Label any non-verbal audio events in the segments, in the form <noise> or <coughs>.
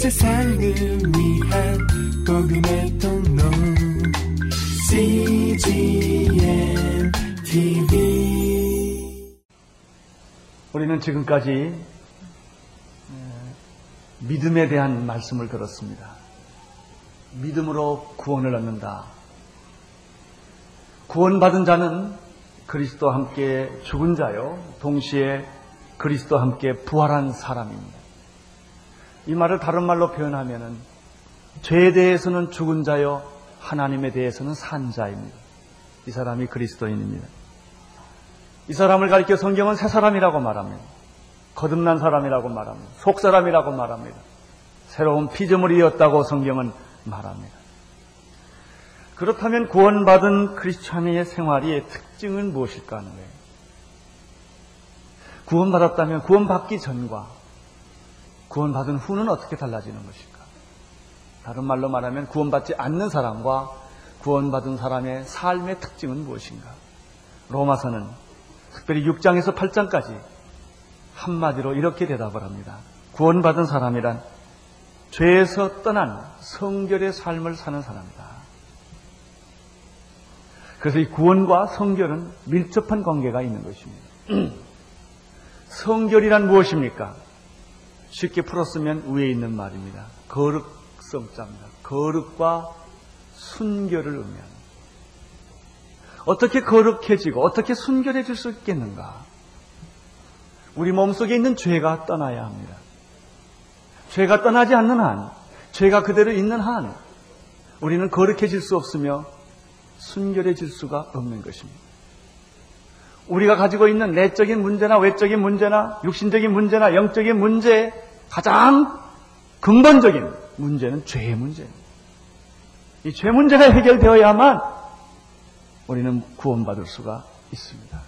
세상을 위한 복음의 통로 CGM TV 우리는 지금까지 믿음에 대한 말씀을 들었습니다. 믿음으로 구원을 얻는다. 구원받은 자는 그리스도와 함께 죽은 자요, 동시에 그리스도와 함께 부활한 사람입니다. 이 말을 다른 말로 표현하면은 죄에 대해서는 죽은 자요, 하나님에 대해서는 산 자입니다. 이 사람이 그리스도인입니다. 이 사람을 가리켜 성경은 새 사람이라고 말합니다. 거듭난 사람이라고 말합니다. 속 사람이라고 말합니다. 새로운 피조물이었다고 성경은 말합니다. 그렇다면 구원받은 크리스찬의 생활의 특징은 무엇일까 하는 거예요. 구원받았다면 구원받기 전과 구원받은 후는 어떻게 달라지는 것일까? 다른 말로 말하면 구원받지 않는 사람과 구원받은 사람의 삶의 특징은 무엇인가? 로마서는 특별히 6장에서 8장까지 한마디로 이렇게 대답을 합니다. 구원받은 사람이란 죄에서 떠난 성결의 삶을 사는 사람이다. 그래서 이 구원과 성결은 밀접한 관계가 있는 것입니다. <clears throat> 성결이란 무엇입니까? 쉽게 풀었으면 위에 있는 말입니다. 거룩성자입니다. 거룩과 순결을 의미합니다. 어떻게 거룩해지고 어떻게 순결해질 수 있겠는가? 우리 몸속에 있는 죄가 떠나야 합니다. 죄가 떠나지 않는 한, 죄가 그대로 있는 한, 우리는 거룩해질 수 없으며 순결해질 수가 없는 것입니다. 우리가 가지고 있는 내적인 문제나 외적인 문제나 육신적인 문제나 영적인 문제의 가장 근본적인 문제는 죄의 문제입니다. 이 죄 문제가 해결되어야만 우리는 구원받을 수가 있습니다.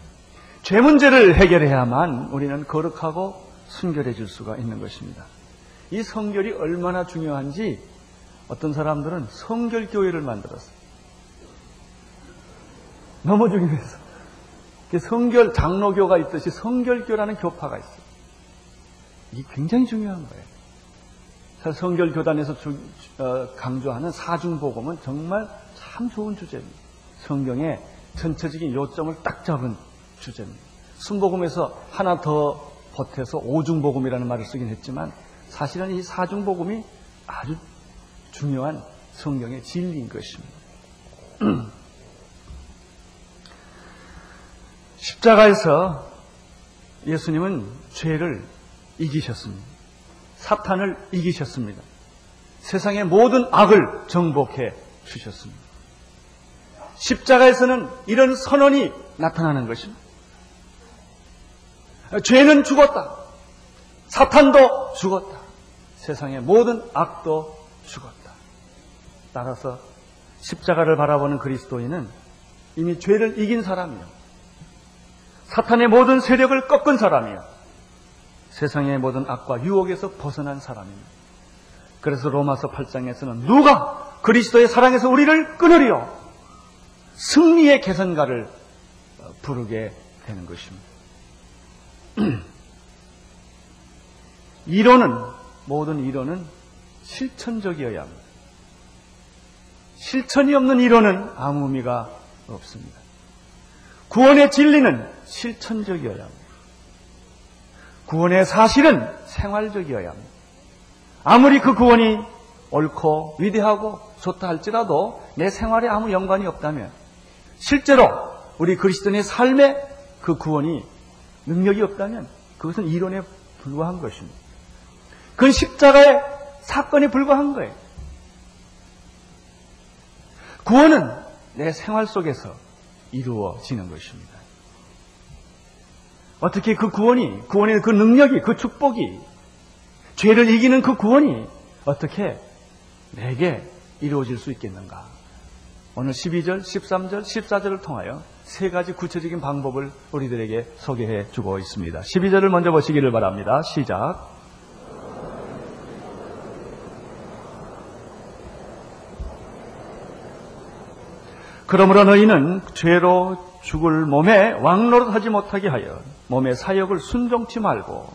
죄 문제를 해결해야만 우리는 거룩하고 순결해질 수가 있는 것입니다. 이 성결이 얼마나 중요한지 어떤 사람들은 성결교회를 만들었어요. 너무 중요해서. 성결 장로교가 있듯이 성결교라는 교파가 있어요. 이게 굉장히 중요한 거예요. 성결교단에서 어, 강조하는 사중복음은 정말 참 좋은 주제입니다. 성경의 전체적인 요점을 딱 잡은 주제입니다. 순복음에서 하나 더 보태서 오중복음이라는 말을 쓰긴 했지만 사실은 이 사중복음이 아주 중요한 성경의 진리인 것입니다. <clears throat> 십자가에서 예수님은 죄를 이기셨습니다. 사탄을 이기셨습니다. 세상의 모든 악을 정복해 주셨습니다. 십자가에서는 이런 선언이 나타나는 것입니다. 죄는 죽었다. 사탄도 죽었다. 세상의 모든 악도 죽었다. 따라서 십자가를 바라보는 그리스도인은 이미 죄를 이긴 사람이요. 사탄의 모든 세력을 꺾은 사람이요. 세상의 모든 악과 유혹에서 벗어난 사람입니다. 그래서 로마서 8장에서는 누가 그리스도의 사랑에서 우리를 끊으리요? 승리의 개선가를 부르게 되는 것입니다. <clears throat> 이론은 모든 이론은 실천적이어야 합니다. 실천이 없는 이론은 아무 의미가 없습니다. 구원의 진리는 실천적이어야 합니다. 구원의 사실은 생활적이어야 합니다. 아무리 그 구원이 옳고 위대하고 좋다 할지라도 내 생활에 아무 연관이 없다면 실제로 우리 그리스도인의 삶에 그 구원이 능력이 없다면 그것은 이론에 불과한 것입니다. 그건 십자가의 사건에 불과한 거예요. 구원은 내 생활 속에서 이루어지는 것입니다. 어떻게 그 구원이, 구원의 그 능력이, 그 축복이, 죄를 이기는 그 구원이 어떻게 내게 이루어질 수 있겠는가? 오늘 12절, 13절, 14절을 통하여 세 가지 구체적인 방법을 우리들에게 소개해 주고 있습니다. 12절을 먼저 보시기를 바랍니다. 시작. 그러므로 너희는 죄로 죽을 몸에 왕노릇하지 못하게 하여 몸의 사역을 순종치 말고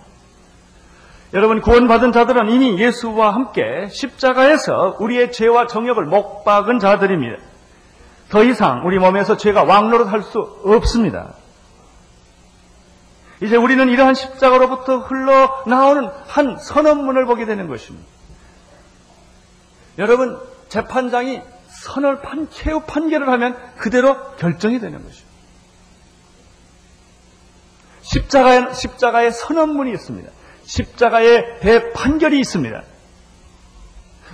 여러분 구원받은 자들은 이미 예수와 함께 십자가에서 우리의 죄와 정욕을 못 박은 자들입니다. 더 이상 우리 몸에서 죄가 왕노릇 할 수 없습니다. 이제 우리는 이러한 십자가로부터 흘러나오는 한 선언문을 보게 되는 것입니다. 여러분, 재판장이 선을 판, 최후 판결을 하면 그대로 결정이 되는 것입니다. 십자가에, 십자가에 선언문이 있습니다. 십자가에 대판결이 있습니다.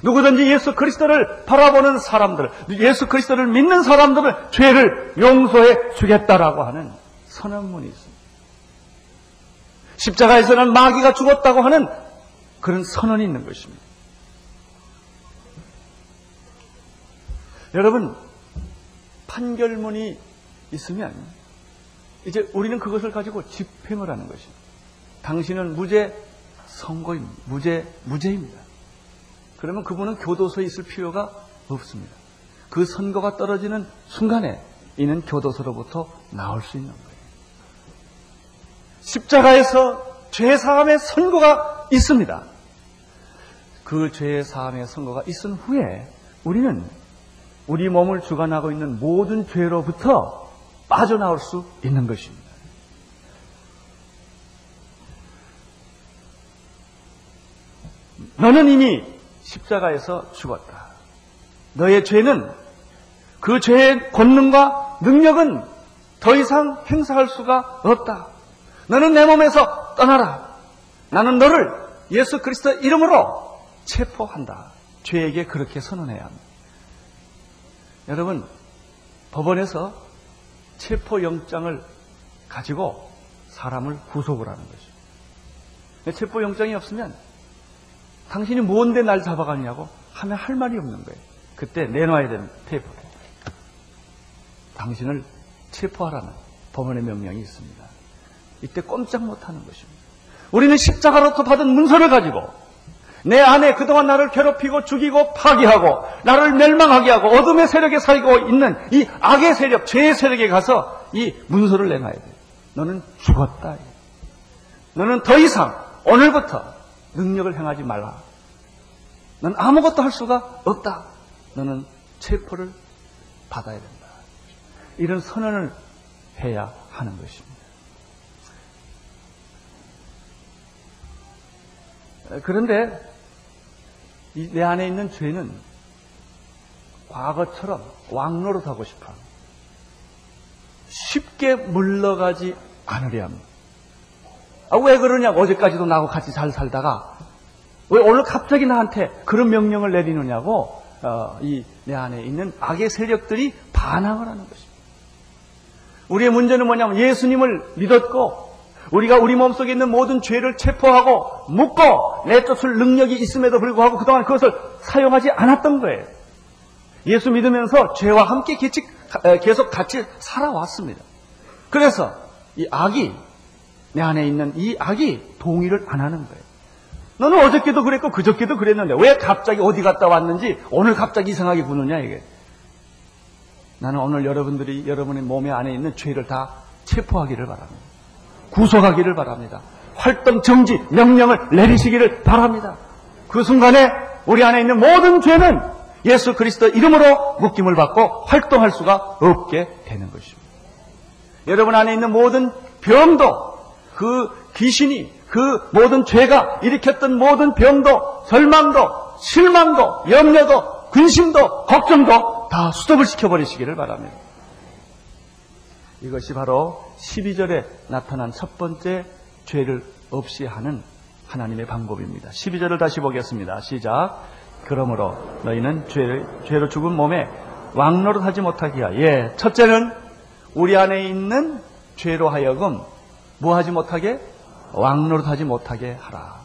누구든지 예수 그리스도를 바라보는 사람들, 예수 그리스도를 믿는 사람들은 죄를 용서해 주겠다라고 하는 선언문이 있습니다. 십자가에서는 마귀가 죽었다고 하는 그런 선언이 있는 것입니다. 여러분, 판결문이 있으면 이제 우리는 그것을 가지고 집행을 하는 것입니다. 당신은 무죄 선고입니다. 무죄, 무죄입니다. 그러면 그분은 교도소에 있을 필요가 없습니다. 그 선거가 떨어지는 순간에 이는 교도소로부터 나올 수 있는 거예요. 십자가에서 죄 사함의 선고가 있습니다. 그 죄 사함의 선고가 있은 후에 우리는 우리 몸을 주관하고 있는 모든 죄로부터 빠져나올 수 있는 것입니다. 너는 이미 십자가에서 죽었다. 너의 죄는 그 죄의 권능과 능력은 더 이상 행사할 수가 없다. 너는 내 몸에서 떠나라. 나는 너를 예수 그리스도 이름으로 체포한다. 죄에게 그렇게 선언해야 합니다. 여러분, 법원에서 체포영장을 가지고 사람을 구속을 하는 것이죠. 체포영장이 없으면 당신이 뭔데 날 잡아가냐고 하면 할 말이 없는 거예요. 그때 내놔야 되는 테이프를. 당신을 체포하라는 법원의 명령이 있습니다. 이때 꼼짝 못하는 것입니다. 우리는 십자가로부터 받은 문서를 가지고 내 안에 그동안 나를 괴롭히고 죽이고 파괴하고 나를 멸망하게 하고 어둠의 세력에 살고 있는 이 악의 세력, 죄의 세력에 가서 이 문서를 내놔야 돼. 너는 죽었다. 너는 더 이상 오늘부터 능력을 행하지 말라. 넌 아무것도 할 수가 없다. 너는 체포를 받아야 된다. 이런 선언을 해야 하는 것입니다. 그런데 내 안에 있는 죄는 과거처럼 왕노릇하고 싶어. 쉽게 물러가지 않으려 합니다. 아, 왜 그러냐고 어제까지도 나하고 같이 잘 살다가 왜 오늘 갑자기 나한테 그런 명령을 내리느냐고 어, 이내 안에 있는 악의 세력들이 반항을 하는 것입니다. 우리의 문제는 뭐냐면 예수님을 믿었고 우리가 우리 몸속에 있는 모든 죄를 체포하고 묶고 내쫓을 능력이 있음에도 불구하고 그동안 그것을 사용하지 않았던 거예요. 예수 믿으면서 죄와 함께 계속 같이 살아왔습니다. 그래서 이 악이 내 안에 있는 이 악이 동의를 안 하는 거예요. 너는 어저께도 그랬고 그저께도 그랬는데 왜 갑자기 어디 갔다 왔는지 오늘 갑자기 이상하게 구느냐 이게. 나는 오늘 여러분들이 여러분의 몸에 안에 있는 죄를 다 체포하기를 바랍니다. 구속하기를 바랍니다. 활동 정지 명령을 내리시기를 바랍니다. 그 순간에 우리 안에 있는 모든 죄는 예수 그리스도 이름으로 묶임을 받고 활동할 수가 없게 되는 것입니다. 여러분 안에 있는 모든 병도 그 귀신이 그 모든 죄가 일으켰던 모든 병도 절망도 실망도 염려도 근심도 걱정도 다 수습을 시켜버리시기를 바랍니다. 이것이 바로 12절에 나타난 첫 번째 죄를 없이 하는 하나님의 방법입니다. 12절을 다시 보겠습니다. 시작. 그러므로 너희는 죄를, 죄로 죽은 몸에 왕노릇 하지 못하게 하여. 예. 첫째는 우리 안에 있는 죄로 하여금 뭐 하지 못하게? 왕노릇 하지 못하게 하라.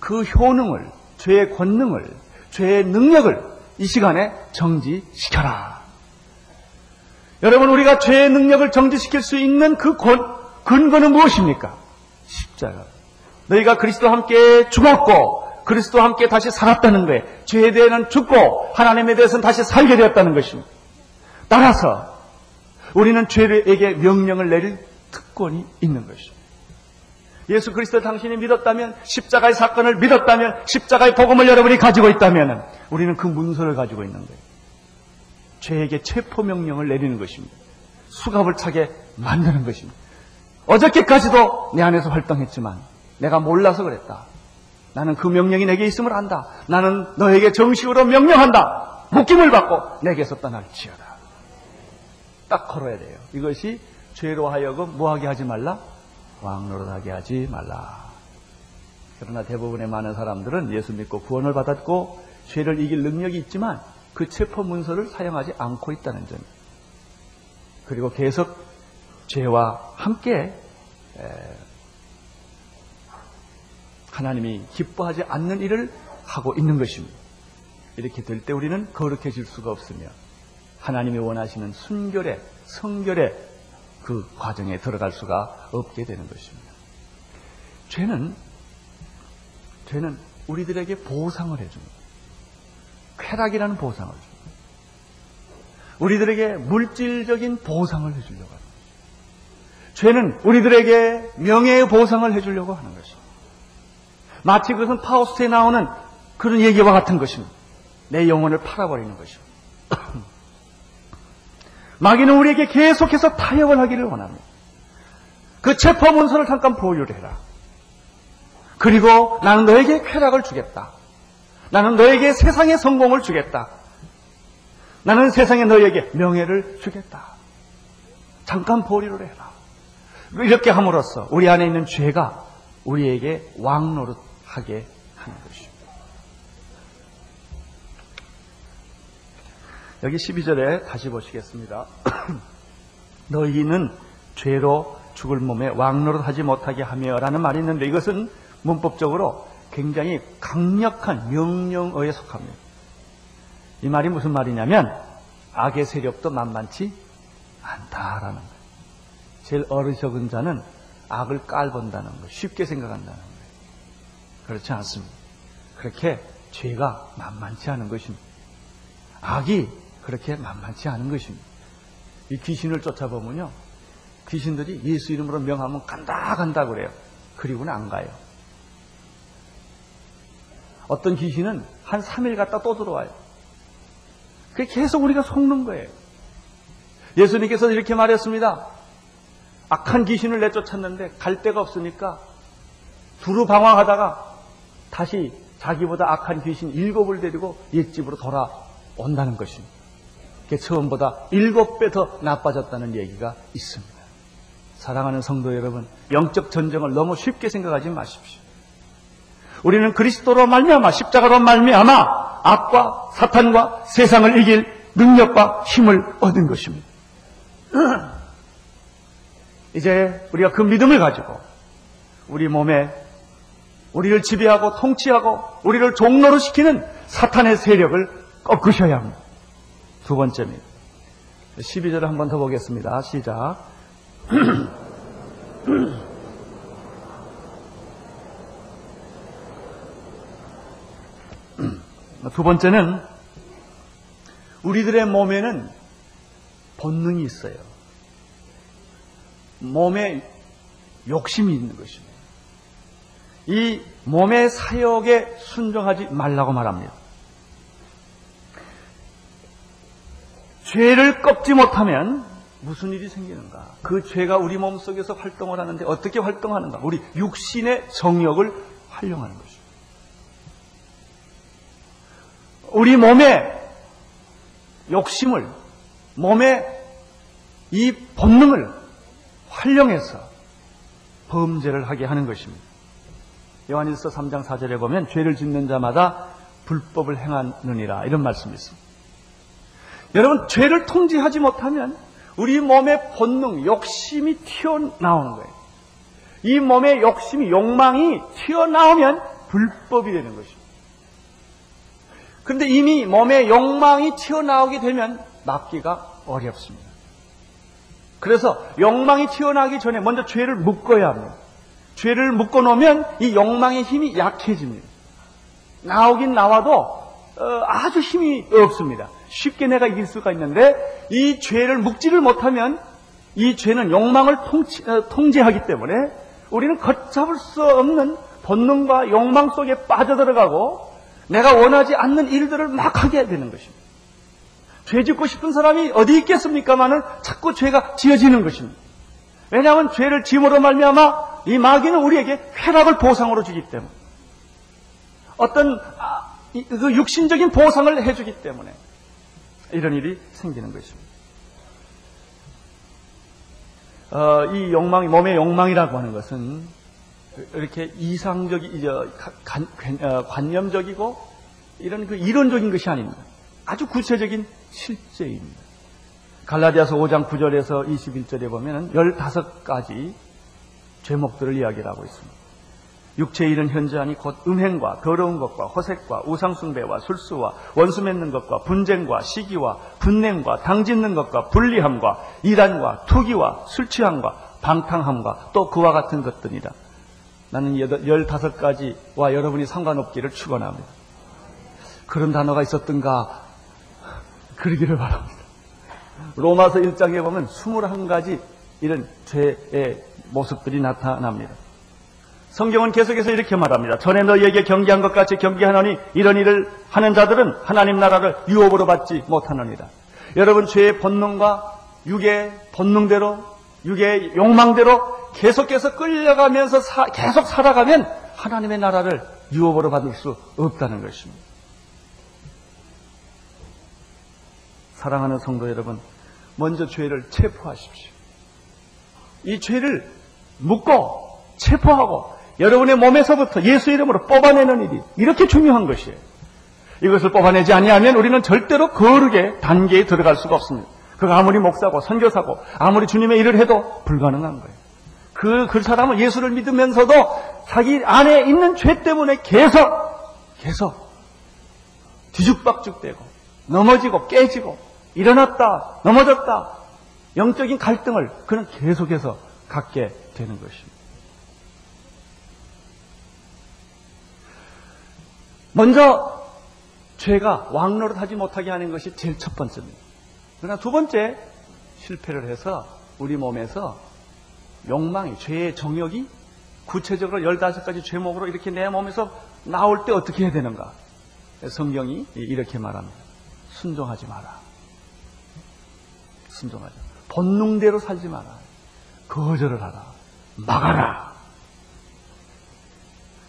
그 효능을, 죄의 권능을, 죄의 능력을 이 시간에 정지시켜라. 여러분, 우리가 죄의 능력을 정지시킬 수 있는 그 권, 근거는 무엇입니까? 십자가. 너희가 그리스도와 함께 죽었고, 그리스도와 함께 다시 살았다는 거예요. 죄에 대해서는 죽고, 하나님에 대해서는 다시 살게 되었다는 것입니다. 따라서, 우리는 죄에게 명령을 내릴 특권이 있는 것입니다. 예수 그리스도 당신이 믿었다면 십자가의 사건을 믿었다면 십자가의 복음을 여러분이 가지고 있다면 우리는 그 문서를 가지고 있는 거예요. 죄에게 체포 명령을 내리는 것입니다. 수갑을 차게 만드는 것입니다. 어저께까지도 내 안에서 활동했지만 내가 몰라서 그랬다. 나는 그 명령이 내게 있음을 안다. 나는 너에게 정식으로 명령한다. 묶임을 받고 내게서 떠날지어다. 딱 걸어야 돼요. 이것이 죄로 하여금 뭐하게 하지 말라? 왕노릇하게 하지 말라. 그러나 대부분의 많은 사람들은 예수 믿고 구원을 받았고 죄를 이길 능력이 있지만 그 체포 문서를 사용하지 않고 있다는 점. 그리고 계속 죄와 함께 하나님이 기뻐하지 않는 일을 하고 있는 것입니다. 이렇게 될 때 우리는 거룩해질 수가 없으며 하나님이 원하시는 순결의 성결의 그 과정에 들어갈 수가 없게 되는 것입니다. 죄는 죄는 우리들에게 보상을 해줍니다. 쾌락이라는 보상을 줍니다. 우리들에게 물질적인 보상을 해주려고 합니다. 죄는 우리들에게 명예의 보상을 해주려고 하는 것입니다. 마치 그것은 파우스트에 나오는 그런 얘기와 같은 것입니다. 내 영혼을 팔아버리는 것입니다. <coughs> 마귀는 우리에게 계속해서 타협을 하기를 원합니다. 그 체포 문서를 잠깐 보유를 해라. 그리고 나는 너에게 쾌락을 주겠다. 나는 너에게 세상의 성공을 주겠다. 나는 세상에 너에게 명예를 주겠다. 잠깐 보류를 해라. 이렇게 함으로써 우리 안에 있는 죄가 우리에게 왕 노릇하게 하는 것입니다. 여기 12절에 다시 보시겠습니다. <clears throat> 너희는 죄로 죽을 몸에 왕 노릇하지 못하게 하며 라는 말이 있는데 이것은 문법적으로 굉장히 강력한 명령어에 속합니다. 이 말이 무슨 말이냐면 악의 세력도 만만치 않다라는 거예요. 제일 어리석은 자는 악을 깔본다는 거, 쉽게 생각한다는 거예요. 그렇지 않습니다. 그렇게 죄가 만만치 않은 것입니다. 악이 그렇게 만만치 않은 것입니다. 이 귀신을 쫓아보면요. 귀신들이 예수 이름으로 명하면 간다 간다 그래요. 그리고는 안 가요. 어떤 귀신은 한 3일 갔다 또 들어와요. 그게 계속 우리가 속는 거예요. 예수님께서 이렇게 말했습니다. 악한 귀신을 내쫓았는데 갈 데가 없으니까 두루 방황하다가 다시 자기보다 악한 귀신 일곱을 데리고 옛집으로 돌아온다는 것입니다. 그게 처음보다 일곱 배 더 나빠졌다는 얘기가 있습니다. 사랑하는 성도 여러분, 영적 전쟁을 너무 쉽게 생각하지 마십시오. 우리는 그리스도로 말미암아 십자가로 말미암아 악과 사탄과 세상을 이길 능력과 힘을 얻은 것입니다. <clears throat> 이제 우리가 그 믿음을 가지고 우리 몸에 우리를 지배하고 통치하고 우리를 종로로 시키는 사탄의 세력을 꺾으셔야 합니다. 두 번째입니다. 12절을 한번 더 보겠습니다. 시작. <clears throat> 두 번째는 우리들의 몸에는 본능이 있어요. 몸에 욕심이 있는 것입니다. 이 몸의 사역에 순종하지 말라고 말합니다. 죄를 꺾지 못하면 무슨 일이 생기는가? 그 죄가 우리 몸 속에서 활동을 하는데 어떻게 활동하는가? 우리 육신의 정력을 활용하는 것입니 우리 몸의 욕심을, 몸의 이 본능을 활용해서 범죄를 하게 하는 것입니다. 요한일서 3장 4절에 보면 죄를 짓는 자마다 불법을 행하느니라 이런 말씀이 있습니다. 여러분 죄를 통제하지 못하면 우리 몸의 본능, 욕심이 튀어나오는 거예요. 이 몸의 욕심이, 욕망이 튀어나오면 불법이 되는 것입니다. 그런데 이미 몸의 욕망이 튀어나오게 되면 막기가 어렵습니다. 그래서 욕망이 튀어나오기 전에 먼저 죄를 묶어야 합니다. 죄를 묶어 놓으면 이 욕망의 힘이 약해집니다. 나오긴 나와도 어, 아주 힘이 없습니다. 쉽게 내가 이길 수가 있는데 이 죄를 묶지를 못하면 이 죄는 욕망을 통치, 어, 통제하기 때문에 우리는 걷잡을 수 없는 본능과 욕망 속에 빠져들어가고 내가 원하지 않는 일들을 막 하게 되는 것입니다. 죄 짓고 싶은 사람이 어디 있겠습니까만은 자꾸 죄가 지어지는 것입니다. 왜냐하면 죄를 짐으로 말미암아 이 마귀는 우리에게 쾌락을 보상으로 주기 때문에 어떤 아, 그 육신적인 보상을 해주기 때문에 이런 일이 생기는 것입니다. 어, 이 욕망이 몸의 욕망이라고 하는 것은 이렇게 이상적이 어, 관념적이고 이런 그 이론적인 것이 아닙니다. 아주 구체적인 실제입니다. 갈라디아서 5장 9절에서 21절에 보면 15가지 죄목들을 이야기를 하고 있습니다. 육체의 일은 현저하니 곧 음행과 더러운 것과 허색과 우상숭배와 술수와 원수 맺는 것과 분쟁과 시기와 분냉과 당짓는 것과 불리함과 이란과 투기와 술취함과 방탕함과 또 그와 같은 것들이다. 나는 열다섯 가지와 여러분이 상관없기를 축원합니다. 그런 단어가 있었던가 그러기를 바랍니다. 로마서 1장에 보면 21가지 이런 죄의 모습들이 나타납니다. 성경은 계속해서 이렇게 말합니다. 전에 너희에게 경계한 것 같이 경계하노니 이런 일을 하는 자들은 하나님 나라를 유업으로 받지 못하느니라. 여러분 죄의 본능과 육의 본능대로 육의 욕망대로 계속해서 끌려가면서 사, 계속 살아가면 하나님의 나라를 유업으로 받을 수 없다는 것입니다. 사랑하는 성도 여러분, 먼저 죄를 체포하십시오. 이 죄를 묶고 체포하고 여러분의 몸에서부터 예수 이름으로 뽑아내는 일이 이렇게 중요한 것이에요. 이것을 뽑아내지 아니하면 우리는 절대로 거룩의 단계에 들어갈 수가 없습니다. 그가 아무리 목사고 선교사고 아무리 주님의 일을 해도 불가능한 거예요. 그, 그 사람은 예수를 믿으면서도 자기 안에 있는 죄 때문에 계속, 계속 뒤죽박죽되고 넘어지고 깨지고 일어났다, 넘어졌다, 영적인 갈등을 그는 계속해서 갖게 되는 것입니다. 먼저 죄가 왕노릇하지 못하게 하는 것이 제일 첫 번째입니다. 그러나 두 번째 실패를 해서 우리 몸에서 욕망이 죄의 정욕이 구체적으로 15가지 죄목으로 이렇게 내 몸에서 나올 때 어떻게 해야 되는가? 성경이 이렇게 말합니다. 순종하지 마라. 순종하자. 본능대로 살지 마라. 거절을 하라. 막아라.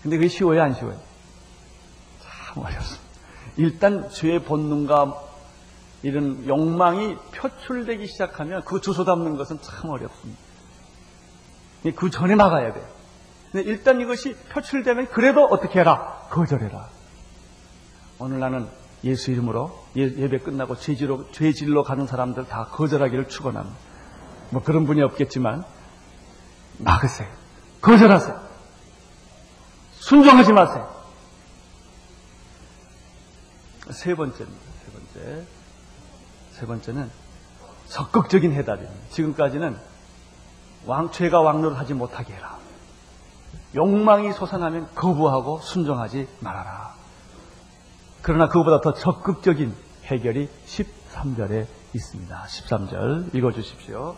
근데 그게 쉬워요, 안 쉬워요? 참 어렵습니다. 일단 죄의 본능과 이런 욕망이 표출되기 시작하면 그 주소 담는 것은 참 어렵습니다. 그 전에 막아야 돼. 근데 일단 이것이 표출되면 그래도 어떻게 해라? 거절해라. 오늘 나는 예수 이름으로 예, 배 끝나고 죄질로, 죄질로 가는 사람들 다 거절하기를 축원합니다. 뭐 그런 분이 없겠지만 막으세요. 거절하세요. 순종하지 마세요. 세 번째입니다. 세 번째. 세 번째는 적극적인 해답입니다. 지금까지는 왕, 죄가 왕노를 하지 못하게 해라. 욕망이 솟아나면 거부하고 순종하지 말아라. 그러나 그보다 더 적극적인 해결이 13절에 있습니다. 13절 읽어 주십시오.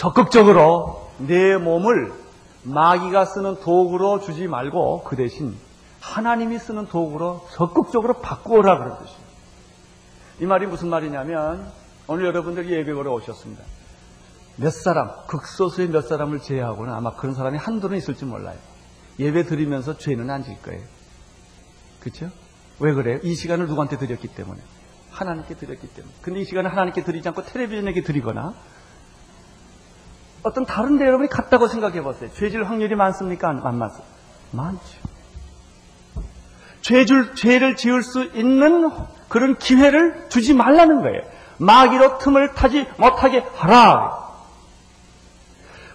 적극적으로 내 몸을 마귀가 쓰는 도구로 주지 말고 그 대신 하나님이 쓰는 도구로 적극적으로 바꾸어라 그런 뜻입니다. 이 말이 무슨 말이냐면 오늘 여러분들이 예배 보러 오셨습니다. 몇 사람, 극소수의 몇 사람을 제외하고는 아마 그런 사람이 한두는 있을지 몰라요. 예배 드리면서 죄는 안 질 거예요. 그렇죠? 왜 그래요? 이 시간을 누구한테 드렸기 때문에. 하나님께 드렸기 때문에. 근데 이 시간을 하나님께 드리지 않고 텔레비전에게 드리거나 어떤 다른 데 여러분이 같다고 생각해 보세요. 죄질 확률이 많습니까? 안, 많습니까? 많죠. 죄줄, 죄를 지을 수 있는 그런 기회를 주지 말라는 거예요. 마귀로 틈을 타지 못하게 하라.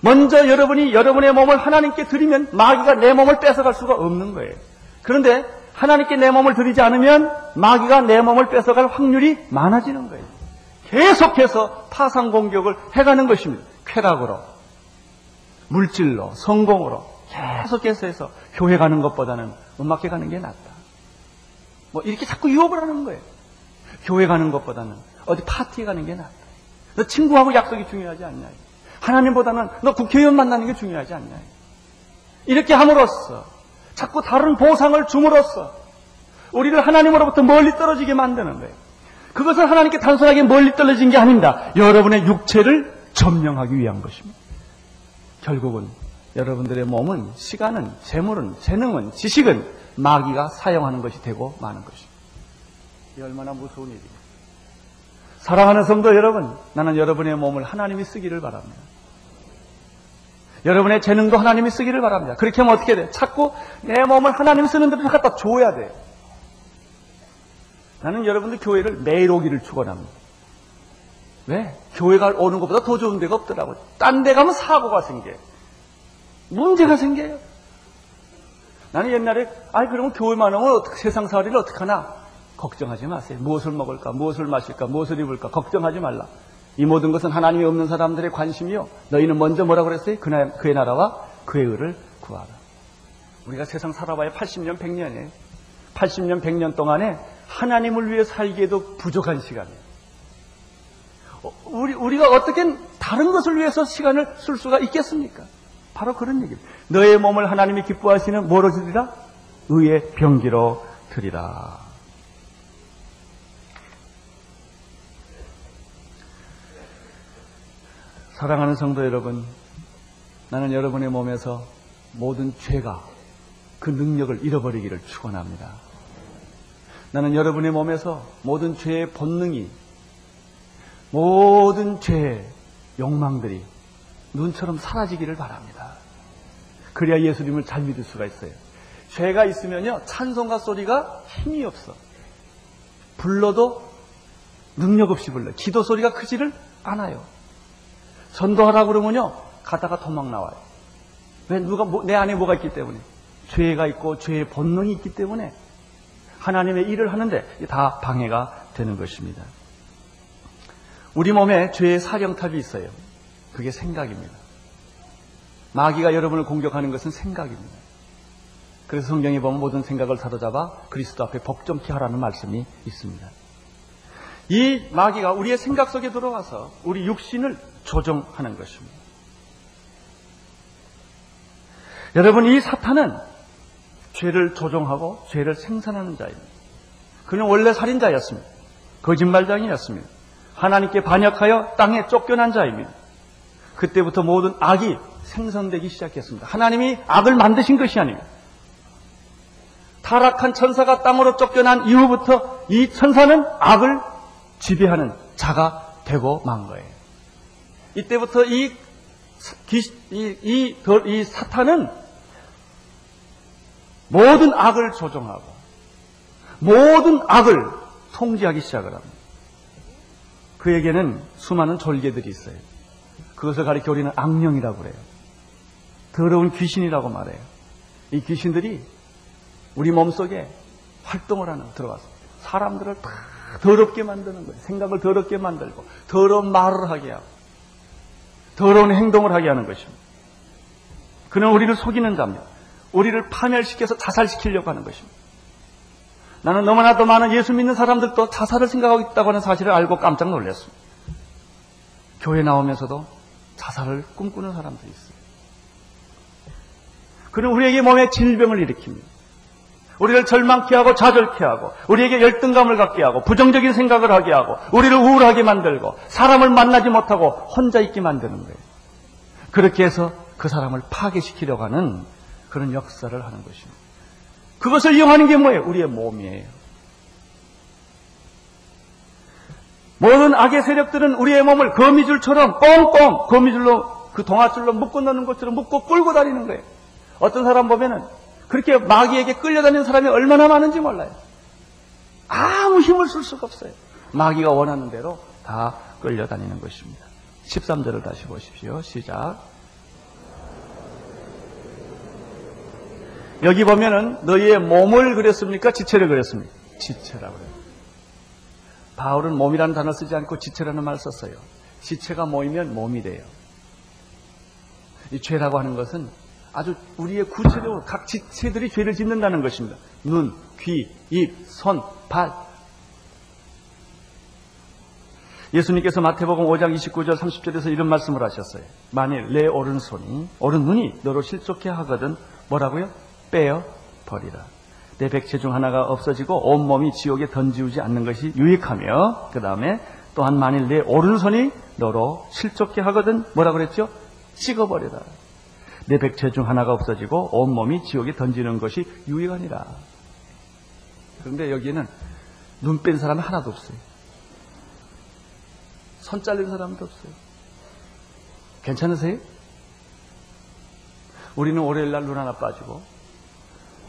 먼저 여러분이 여러분의 몸을 하나님께 드리면 마귀가 내 몸을 뺏어갈 수가 없는 거예요. 그런데 하나님께 내 몸을 드리지 않으면 마귀가 내 몸을 뺏어갈 확률이 많아지는 거예요. 계속해서 파상 공격을 해가는 것입니다. 쾌락으로, 물질로, 성공으로 계속해서 해서 교회 가는 것보다는 음악회 가는 게 낫다. 뭐 이렇게 자꾸 유혹을 하는 거예요. 교회 가는 것보다는 어디 파티에 가는 게 낫다. 너 친구하고 약속이 중요하지 않냐. 하나님보다는 너 국회의원 만나는 게 중요하지 않냐. 이렇게 함으로써 자꾸 다른 보상을 줌으로써 우리를 하나님으로부터 멀리 떨어지게 만드는 거예요. 그것은 하나님께 단순하게 멀리 떨어진 게 아닙니다. 여러분의 육체를 점령하기 위한 것입니다. 결국은 여러분들의 몸은 시간은 재물은 재능은 지식은 마귀가 사용하는 것이 되고 마는 것입니다. 이 얼마나 무서운 일입니까? 사랑하는 성도 여러분, 나는 여러분의 몸을 하나님이 쓰기를 바랍니다. 여러분의 재능도 하나님이 쓰기를 바랍니다. 그렇게 하면 어떻게 돼? 자꾸 내 몸을 하나님 쓰는 대로 갖다 줘야 돼. 나는 여러분들 교회를 매일 오기를 축원합니다. 왜? 교회가 오는 것보다 더 좋은 데가 없더라고요. 딴 데 가면 사고가 생겨요. 문제가 생겨요. 나는 옛날에, 아이, 그러면 교회만 오면 어떻게, 세상 살이를 어떻게 하나? 걱정하지 마세요. 무엇을 먹을까? 무엇을 마실까? 무엇을 입을까? 걱정하지 말라. 이 모든 것은 하나님이 없는 사람들의 관심이요. 너희는 먼저 뭐라고 그랬어요? 그나, 그의 나라와 그의 의를 구하라. 우리가 세상 살아봐야 80년, 100년이에요. 80년, 100년 동안에 하나님을 위해 살기에도 부족한 시간이에요. 어, 우리, 우리가 어떻게 다른 것을 위해서 시간을 쓸 수가 있겠습니까? 바로 그런 얘기입니다. 너의 몸을 하나님이 기뻐하시는 뭐로 드리라? 의의 병기로 드리라. 사랑하는 성도 여러분, 나는 여러분의 몸에서 모든 죄가 그 능력을 잃어버리기를 축원합니다. 나는 여러분의 몸에서 모든 죄의 본능이 모든 죄의 욕망들이 눈처럼 사라지기를 바랍니다. 그래야 예수님을 잘 믿을 수가 있어요. 죄가 있으면요, 찬송가 소리가 힘이 없어. 불러도 능력 없이 불러. 기도 소리가 크지를 않아요. 전도하라 그러면요, 가다가 도망 나와요. 왜 누가 뭐, 내 안에 뭐가 있기 때문에 죄가 있고 죄의 본능이 있기 때문에 하나님의 일을 하는데 다 방해가 되는 것입니다. 우리 몸에 죄의 사령탑이 있어요. 그게 생각입니다. 마귀가 여러분을 공격하는 것은 생각입니다. 그래서 성경에 보면 모든 생각을 사로잡아 그리스도 앞에 복종케 하라는 말씀이 있습니다. 이 마귀가 우리의 생각 속에 들어와서 우리 육신을 조정하는 것입니다. 여러분, 이 사탄은 죄를 조종하고 죄를 생산하는 자입니다. 그는 원래 살인자였습니다. 거짓말장이었습니다. 하나님께 반역하여 땅에 쫓겨난 자입니다. 그때부터 모든 악이 생성되기 시작했습니다. 하나님이 악을 만드신 것이 아닙니다. 타락한 천사가 땅으로 쫓겨난 이후부터 이 천사는 악을 지배하는 자가 되고 만 거예요. 이때부터 이, 이, 이, 이 사탄은 모든 악을 조종하고 모든 악을 통제하기 시작을 합니다. 그에게는 수많은 졸개들이 있어요. 그것을 가리켜 우리는 악령이라고 그래요. 더러운 귀신이라고 말해요. 이 귀신들이 우리 몸속에 활동을 하는 들어가서 사람들을 다 더럽게 만드는 거예요. 생각을 더럽게 만들고 더러운 말을 하게 하고 더러운 행동을 하게 하는 것입니다. 그는 우리를 속이는 자입니다. 우리를 파멸시켜서 자살시키려고 하는 것입니다. 나는 너무나도 많은 예수 믿는 사람들도 자살을 생각하고 있다고 하는 사실을 알고 깜짝 놀랐습니다. 교회 나오면서도 자살을 꿈꾸는 사람들이 있어요. 그는 우리에게 몸에 질병을 일으킵니다. 우리를 절망케 하고 좌절케 하고 우리에게 열등감을 갖게 하고 부정적인 생각을 하게 하고 우리를 우울하게 만들고 사람을 만나지 못하고 혼자 있게 만드는 거예요. 그렇게 해서 그 사람을 파괴시키려고 하는 그런 역사를 하는 것입니다. 그것을 이용하는 게 뭐예요? 우리의 몸이에요. 모든 악의 세력들은 우리의 몸을 거미줄처럼 꽁꽁 거미줄로 그 동아줄로 묶고 넣는 것처럼 묶고 끌고 다니는 거예요. 어떤 사람 보면은 그렇게 마귀에게 끌려다니는 사람이 얼마나 많은지 몰라요. 아무 힘을 쓸 수가 없어요. 마귀가 원하는 대로 다 끌려다니는 것입니다. 13절을 다시 보십시오. 시작. 여기 보면은 너희의 몸을 그렸습니까? 지체를 그렸습니까? 지체라고 그래요. 바울은 몸이라는 단어 쓰지 않고 지체라는 말 썼어요. 지체가 모이면 몸이 돼요. 이 죄라고 하는 것은 아주 우리의 구체적으로 각 지체들이 죄를 짓는다는 것입니다. 눈, 귀, 입, 손, 발. 예수님께서 마태복음 5장 29절 30절에서 이런 말씀을 하셨어요. 만일 내 오른손이, 오른눈이 너로 실족해 하거든 뭐라고요? 빼어 버리라. 내 백체 중 하나가 없어지고 온몸이 지옥에 던지우지 않는 것이 유익하며 그 다음에 또한 만일 내 오른손이 너로 실족해 하거든 뭐라 그랬죠? 찍어버려라. 내 백체 중 하나가 없어지고 온몸이 지옥에 던지는 것이 유익하니라. 그런데 여기에는 눈 뺀 사람이 하나도 없어요. 손 잘린 사람도 없어요. 괜찮으세요? 우리는 월요일 날 눈 하나 빠지고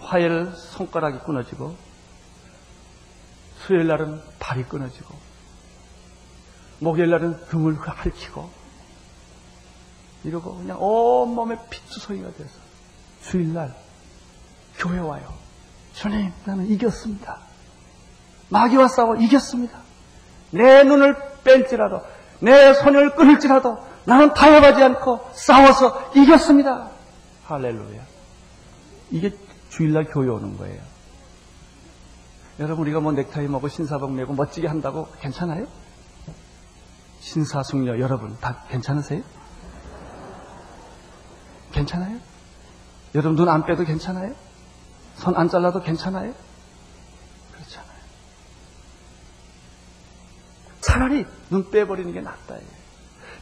화요일 손가락이 끊어지고 수요일 날은 발이 끊어지고 목요일 날은 등을 핥히고 이러고 그냥 온몸에 피투성이가 돼서 주일날 교회 와요. 주님 나는 이겼습니다. 마귀와 싸워 이겼습니다. 내 눈을 뺀지라도 내 손을 끊을지라도 나는 타협하지 않고 싸워서 이겼습니다. 할렐루야. 이게 주일날 교회 오는 거예요. 여러분 우리가 뭐 넥타이 먹고 신사복 메고 멋지게 한다고 괜찮아요? 신사숙녀 여러분 다 괜찮으세요? 괜찮아요? 여러분 눈 안 빼도 괜찮아요? 손 안 잘라도 괜찮아요? 그렇잖아요. 차라리 눈 빼버리는 게 낫다 이거예요.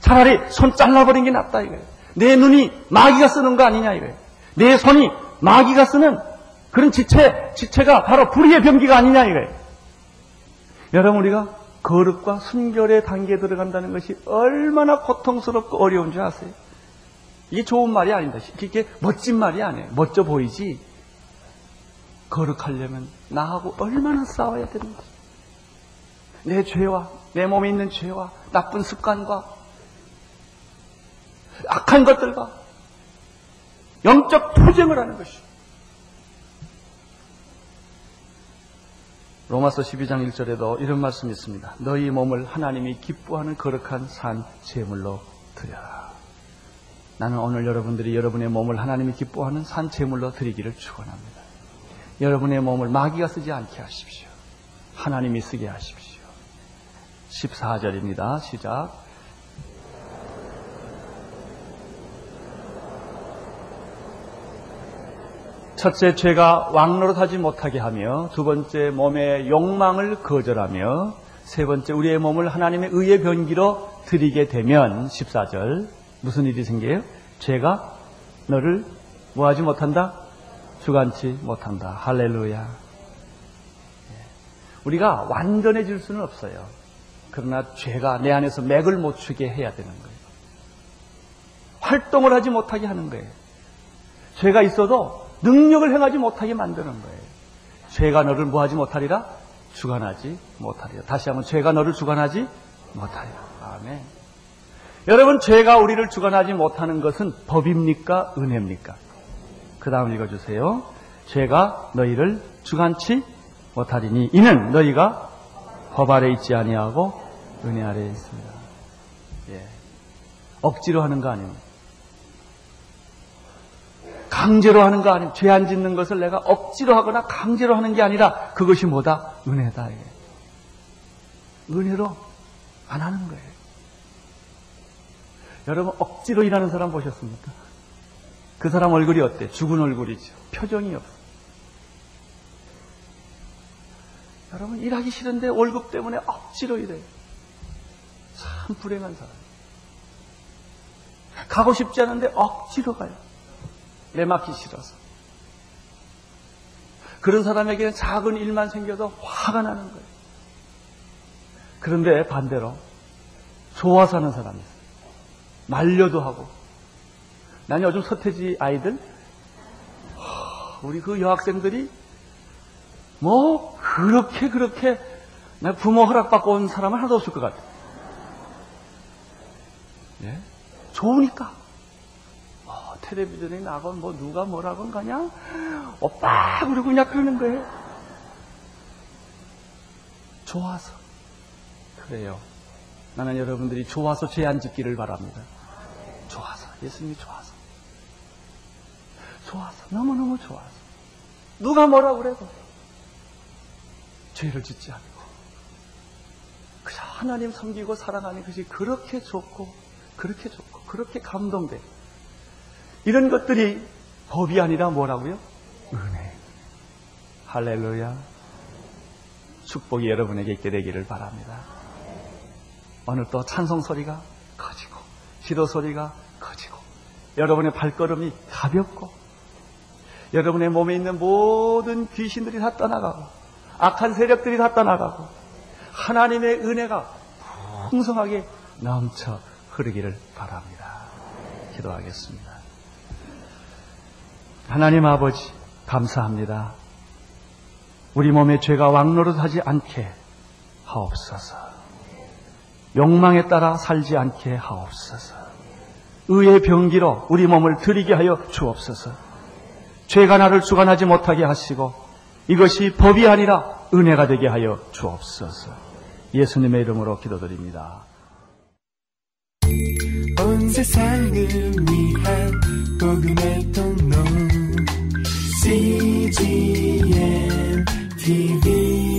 차라리 손 잘라버리는 게 낫다 이거예요. 내 눈이 마귀가 쓰는 거 아니냐 이거예요. 내 손이 마귀가 쓰는 그런 지체, 지체가 바로 불의의 병기가 아니냐 이거예요. 여러분 우리가 거룩과 순결의 단계에 들어간다는 것이 얼마나 고통스럽고 어려운 줄 아세요? 이게 좋은 말이 아닙니다. 이게 멋진 말이 아니에요. 멋져 보이지. 거룩하려면 나하고 얼마나 싸워야 되는지. 내 죄와 내 몸에 있는 죄와 나쁜 습관과 악한 것들과 영적 투쟁을 하는 것이. 로마서 12장 1절에도 이런 말씀이 있습니다. 너희 몸을 하나님이 기뻐하는 거룩한 산 제물로 드려라. 나는 오늘 여러분들이 여러분의 몸을 하나님이 기뻐하는 산 제물로 드리기를 축원합니다. 여러분의 몸을 마귀가 쓰지 않게 하십시오. 하나님이 쓰게 하십시오. 14절입니다. 시작. 첫째, 죄가 왕노릇하지 못하게 하며, 두 번째, 몸의 욕망을 거절하며, 세 번째, 우리의 몸을 하나님의 의의 변기로 드리게 되면, 14절, 무슨 일이 생겨요? 죄가 너를 뭐하지 못한다? 주관치 못한다. 할렐루야. 예. 우리가 완전해질 수는 없어요. 그러나 죄가 내 안에서 맥을 못 추게 해야 되는 거예요. 활동을 하지 못하게 하는 거예요. 죄가 있어도 능력을 행하지 못하게 만드는 거예요. 죄가 너를 뭐하지 못하리라? 주관하지 못하리라. 다시 한번 죄가 너를 주관하지 못하리라. 아멘. 여러분, 죄가 우리를 주관하지 못하는 것은 법입니까? 은혜입니까? 그 다음 읽어주세요. 죄가 너희를 주관치 못하리니 이는 너희가 법 아래 있지 아니하고 은혜 아래에 있습니다. 예. 억지로 하는 거 아닙니다. 강제로 하는 거 아니에요. 죄 안 짓는 것을 내가 억지로 하거나 강제로 하는 게 아니라 그것이 뭐다? 은혜다. 이게. 은혜로 안 하는 거예요. 여러분 억지로 일하는 사람 보셨습니까? 그 사람 얼굴이 어때? 죽은 얼굴이죠. 표정이 없어. 여러분 일하기 싫은데 월급 때문에 억지로 일해요. 참 불행한 사람. 가고 싶지 않은데 억지로 가요. 내 맞기 싫어서. 그런 사람에게는 작은 일만 생겨도 화가 나는 거예요. 그런데 반대로 좋아서 하는 사람이 있어요. 말려도 하고. 난 요즘 서태지 아이들, 우리 그 여학생들이 뭐 그렇게 그렇게 내 부모 허락받고 온 사람은 하나도 없을 것 같아. 예? 좋으니까. 어, 텔레비전에 나가면 뭐 누가 뭐라고 가냐? 오빠 그러고 그냥 그러는 거예요. 좋아서. 그래요. 나는 여러분들이 좋아서 죄 안 짓기를 바랍니다. 좋아서. 예수님이 좋아서. 좋아서, 너무너무 좋아서. 누가 뭐라 그래도 죄를 짓지 않고 그저 하나님 섬기고 살아가는 것이 그렇게 좋고 그렇게 좋고 그렇게 감동돼. 이런 것들이 법이 아니라 뭐라고요? 은혜. 할렐루야. 축복이 여러분에게 있게 되기를 바랍니다. 오늘 또 찬송 소리가 커지고 기도 소리가 커지고 여러분의 발걸음이 가볍고 여러분의 몸에 있는 모든 귀신들이 다 떠나가고 악한 세력들이 다 떠나가고 하나님의 은혜가 풍성하게 넘쳐 흐르기를 바랍니다. 기도하겠습니다. 하나님 아버지 감사합니다. 우리 몸의 죄가 왕노릇하지 않게 하옵소서. 욕망에 따라 살지 않게 하옵소서. 의의 병기로 우리 몸을 들이게 하여 주옵소서. 죄가 나를 주관하지 못하게 하시고 이것이 법이 아니라 은혜가 되게 하여 주옵소서. 예수님의 이름으로 기도드립니다. 온 세상을 위한 복음의 통로 CGM TV